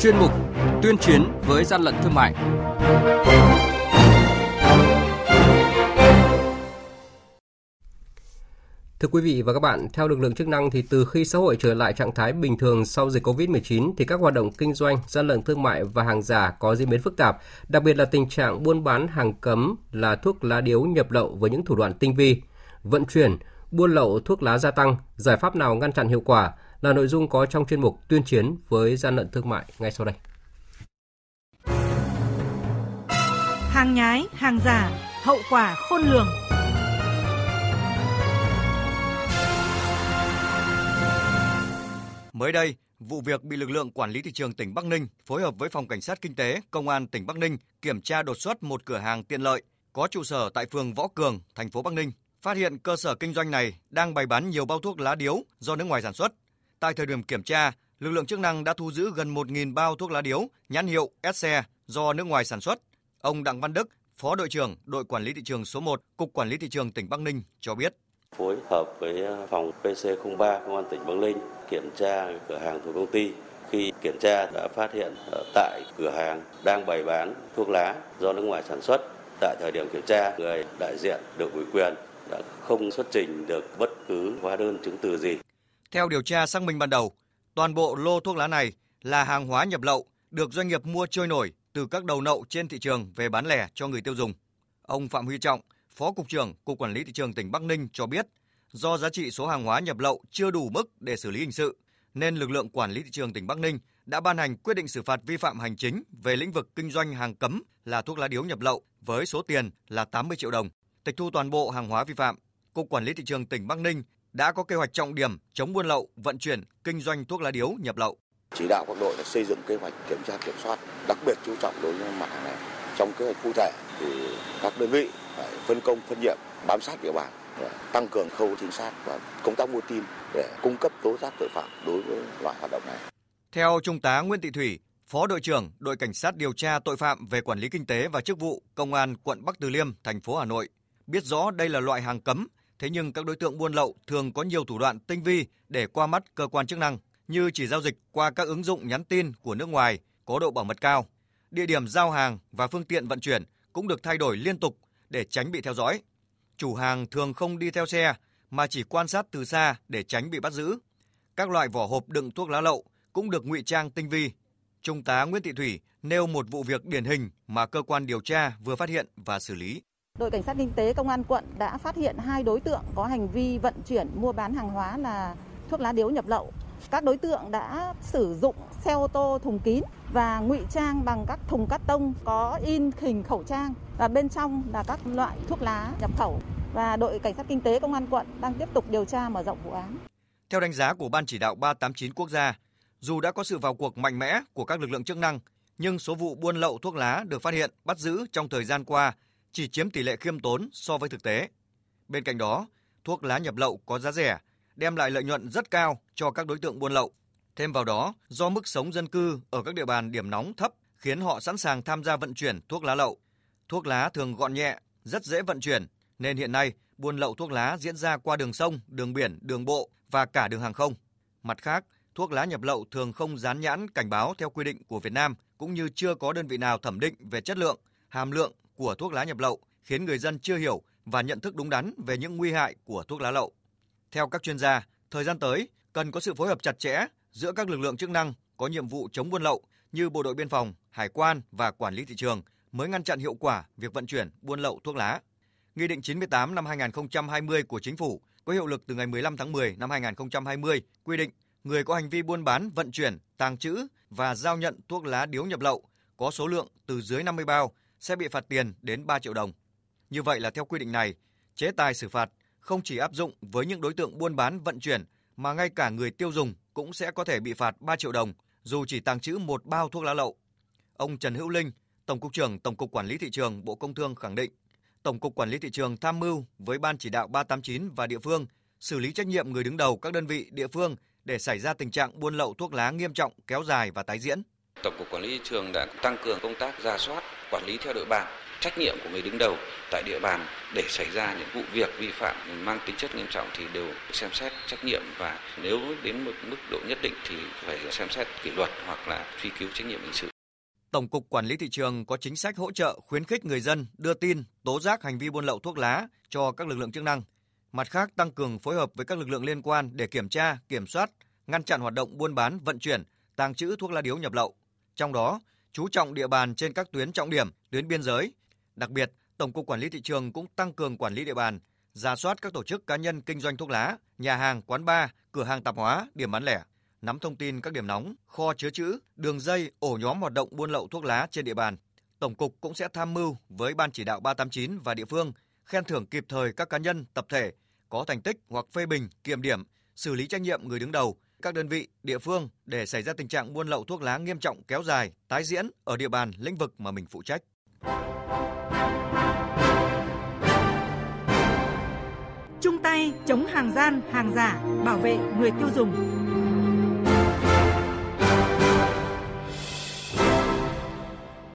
chuyên mục Tuyên chiến với gian lận thương mại. Thưa quý vị và các bạn, theo lực lượng chức năng thì từ khi xã hội trở lại trạng thái bình thường sau dịch Covid-19 thì các hoạt động kinh doanh, gian lận thương mại và hàng giả có diễn biến phức tạp, đặc biệt là tình trạng buôn bán hàng cấm là thuốc lá điếu nhập lậu với những thủ đoạn tinh vi, vận chuyển, buôn lậu thuốc lá gia tăng, giải pháp nào ngăn chặn hiệu quả là nội dung có trong chuyên mục tuyên chiến với gian lận thương mại ngay sau đây. Hàng nhái, hàng giả, hậu quả khôn lường. Mới đây, vụ việc bị lực lượng quản lý thị trường tỉnh Bắc Ninh phối hợp với phòng cảnh sát kinh tế công an tỉnh Bắc Ninh kiểm tra đột xuất một cửa hàng tiện lợi có trụ sở tại phường Võ Cường, thành phố Bắc Ninh, phát hiện cơ sở kinh doanh này đang bày bán nhiều bao thuốc lá điếu do nước ngoài sản xuất. Tại thời điểm kiểm tra, lực lượng chức năng đã thu giữ gần 1.000 bao thuốc lá điếu nhãn hiệu SC do nước ngoài sản xuất. Ông Đặng Văn Đức, Phó đội trưởng đội quản lý thị trường số 1, Cục Quản lý thị trường tỉnh Bắc Ninh cho biết phối hợp với phòng PC03 công an tỉnh Bắc Ninh kiểm tra cửa hàng thuộc công ty. Khi kiểm tra đã phát hiện tại cửa hàng đang bày bán thuốc lá do nước ngoài sản xuất. Tại thời điểm kiểm tra, người đại diện được ủy quyền đã không xuất trình được bất cứ hóa đơn chứng từ gì. Theo điều tra xác minh ban đầu, toàn bộ lô thuốc lá này là hàng hóa nhập lậu được doanh nghiệp mua trôi nổi từ các đầu nậu trên thị trường về bán lẻ cho người tiêu dùng. Ông Phạm Huy Trọng, Phó Cục trưởng Cục Quản lý Thị trường tỉnh Bắc Ninh cho biết, do giá trị số hàng hóa nhập lậu chưa đủ mức để xử lý hình sự, nên lực lượng quản lý thị trường tỉnh Bắc Ninh đã ban hành quyết định xử phạt vi phạm hành chính về lĩnh vực kinh doanh hàng cấm là thuốc lá điếu nhập lậu với số tiền là 80 triệu đồng, tịch thu toàn bộ hàng hóa vi phạm. Cục Quản lý Thị trường tỉnh Bắc Ninh đã có kế hoạch trọng điểm chống buôn lậu, vận chuyển, kinh doanh thuốc lá điếu nhập lậu. Chỉ đạo các đội là xây dựng kế hoạch kiểm tra kiểm soát, đặc biệt chú trọng đối với mặt hàng này. Trong kế hoạch cụ thể thì các đơn vị phải phân công phân nhiệm bám sát địa bàn tăng cường khâu trinh sát và công tác mua tin để cung cấp tố giác tội phạm đối với loại hoạt động này. Theo Trung tá Nguyễn Thị Thủy, Phó đội trưởng đội cảnh sát điều tra tội phạm về quản lý kinh tế và chức vụ Công an quận Bắc Từ Liêm, thành phố Hà Nội, biết rõ đây là loại hàng cấm, thế nhưng các đối tượng buôn lậu thường có nhiều thủ đoạn tinh vi để qua mắt cơ quan chức năng, như chỉ giao dịch qua các ứng dụng nhắn tin của nước ngoài có độ bảo mật cao. Địa điểm giao hàng và phương tiện vận chuyển cũng được thay đổi liên tục để tránh bị theo dõi chủ hàng thường không đi theo xe mà chỉ quan sát từ xa để tránh bị bắt giữ. Các loại vỏ hộp đựng thuốc lá lậu cũng được ngụy trang tinh vi. Trung tá Nguyễn Thị Thủy nêu một vụ việc điển hình mà cơ quan điều tra vừa phát hiện và xử lý. Đội cảnh sát kinh tế công an quận đã phát hiện hai đối tượng có hành vi vận chuyển mua bán hàng hóa là thuốc lá điếu nhập lậu. Các đối tượng đã sử dụng xe ô tô thùng kín và ngụy trang bằng các thùng cắt tông có in hình khẩu trang và bên trong là các loại thuốc lá nhập khẩu và đội cảnh sát kinh tế công an quận đang tiếp tục điều tra mở rộng vụ án. Theo đánh giá của Ban chỉ đạo 389 quốc gia, dù đã có sự vào cuộc mạnh mẽ của các lực lượng chức năng, nhưng số vụ buôn lậu thuốc lá được phát hiện, bắt giữ trong thời gian qua chỉ chiếm tỷ lệ khiêm tốn so với thực tế. Bên cạnh đó, thuốc lá nhập lậu có giá rẻ, đem lại lợi nhuận rất cao cho các đối tượng buôn lậu. Thêm vào đó, do mức sống dân cư ở các địa bàn điểm nóng thấp khiến họ sẵn sàng tham gia vận chuyển thuốc lá lậu. Thuốc lá thường gọn nhẹ, rất dễ vận chuyển, nên hiện nay buôn lậu thuốc lá diễn ra qua đường sông, đường biển, đường bộ và cả đường hàng không. Mặt khác, thuốc lá nhập lậu thường không dán nhãn cảnh báo theo quy định của Việt Nam cũng như chưa có đơn vị nào thẩm định về chất lượng, hàm lượng của thuốc lá nhập lậu khiến người dân chưa hiểu và nhận thức đúng đắn về những nguy hại của thuốc lá lậu. Theo các chuyên gia, thời gian tới cần có sự phối hợp chặt chẽ giữa các lực lượng chức năng có nhiệm vụ chống buôn lậu như bộ đội biên phòng, hải quan và quản lý thị trường mới ngăn chặn hiệu quả việc vận chuyển buôn lậu thuốc lá. Nghị định 98 năm 2020 của Chính phủ có hiệu lực từ ngày 15 tháng 10 năm 2020 quy định người có hành vi buôn bán, vận chuyển, tàng trữ và giao nhận thuốc lá điếu nhập lậu có số lượng từ dưới 50 bao sẽ bị phạt tiền đến 3 triệu đồng. Như vậy là theo quy định này, chế tài xử phạt không chỉ áp dụng với những đối tượng buôn bán vận chuyển mà ngay cả người tiêu dùng cũng sẽ có thể bị phạt 3 triệu đồng dù chỉ tàng trữ một bao thuốc lá lậu. Ông Trần Hữu Linh, Tổng cục trưởng Tổng cục Quản lý thị trường Bộ Công Thương khẳng định, Tổng cục Quản lý thị trường tham mưu với Ban chỉ đạo 389 và địa phương xử lý trách nhiệm người đứng đầu các đơn vị địa phương để xảy ra tình trạng buôn lậu thuốc lá nghiêm trọng, kéo dài và tái diễn. Tổng cục Quản lý thị trường đã tăng cường công tác ra soát, quản lý theo địa bàn trách nhiệm của người đứng đầu tại địa bàn để xảy ra những vụ việc vi phạm mang tính chất nghiêm trọng thì đều xem xét trách nhiệm và nếu đến một mức độ nhất định thì phải xem xét kỷ luật hoặc là truy cứu trách nhiệm hình sự. Tổng cục Quản lý thị trường có chính sách hỗ trợ khuyến khích người dân đưa tin, tố giác hành vi buôn lậu thuốc lá cho các lực lượng chức năng. Mặt khác tăng cường phối hợp với các lực lượng liên quan để kiểm tra, kiểm soát, ngăn chặn hoạt động buôn bán, vận chuyển, tàng trữ thuốc lá điếu nhập lậu. Trong đó, chú trọng địa bàn trên các tuyến trọng điểm, tuyến biên giới. Đặc biệt, Tổng cục Quản lý thị trường cũng tăng cường quản lý địa bàn, ra soát các tổ chức cá nhân kinh doanh thuốc lá, nhà hàng, quán bar, cửa hàng tạp hóa, điểm bán lẻ, nắm thông tin các điểm nóng, kho chứa trữ, đường dây, ổ nhóm hoạt động buôn lậu thuốc lá trên địa bàn. Tổng cục cũng sẽ tham mưu với Ban chỉ đạo 389 và địa phương khen thưởng kịp thời các cá nhân, tập thể có thành tích hoặc phê bình, kiểm điểm, xử lý trách nhiệm người đứng đầu, các đơn vị, địa phương để xảy ra tình trạng buôn lậu thuốc lá nghiêm trọng kéo dài, tái diễn ở địa bàn lĩnh vực mà mình phụ trách. Chung tay chống hàng gian, hàng giả, bảo vệ người tiêu dùng.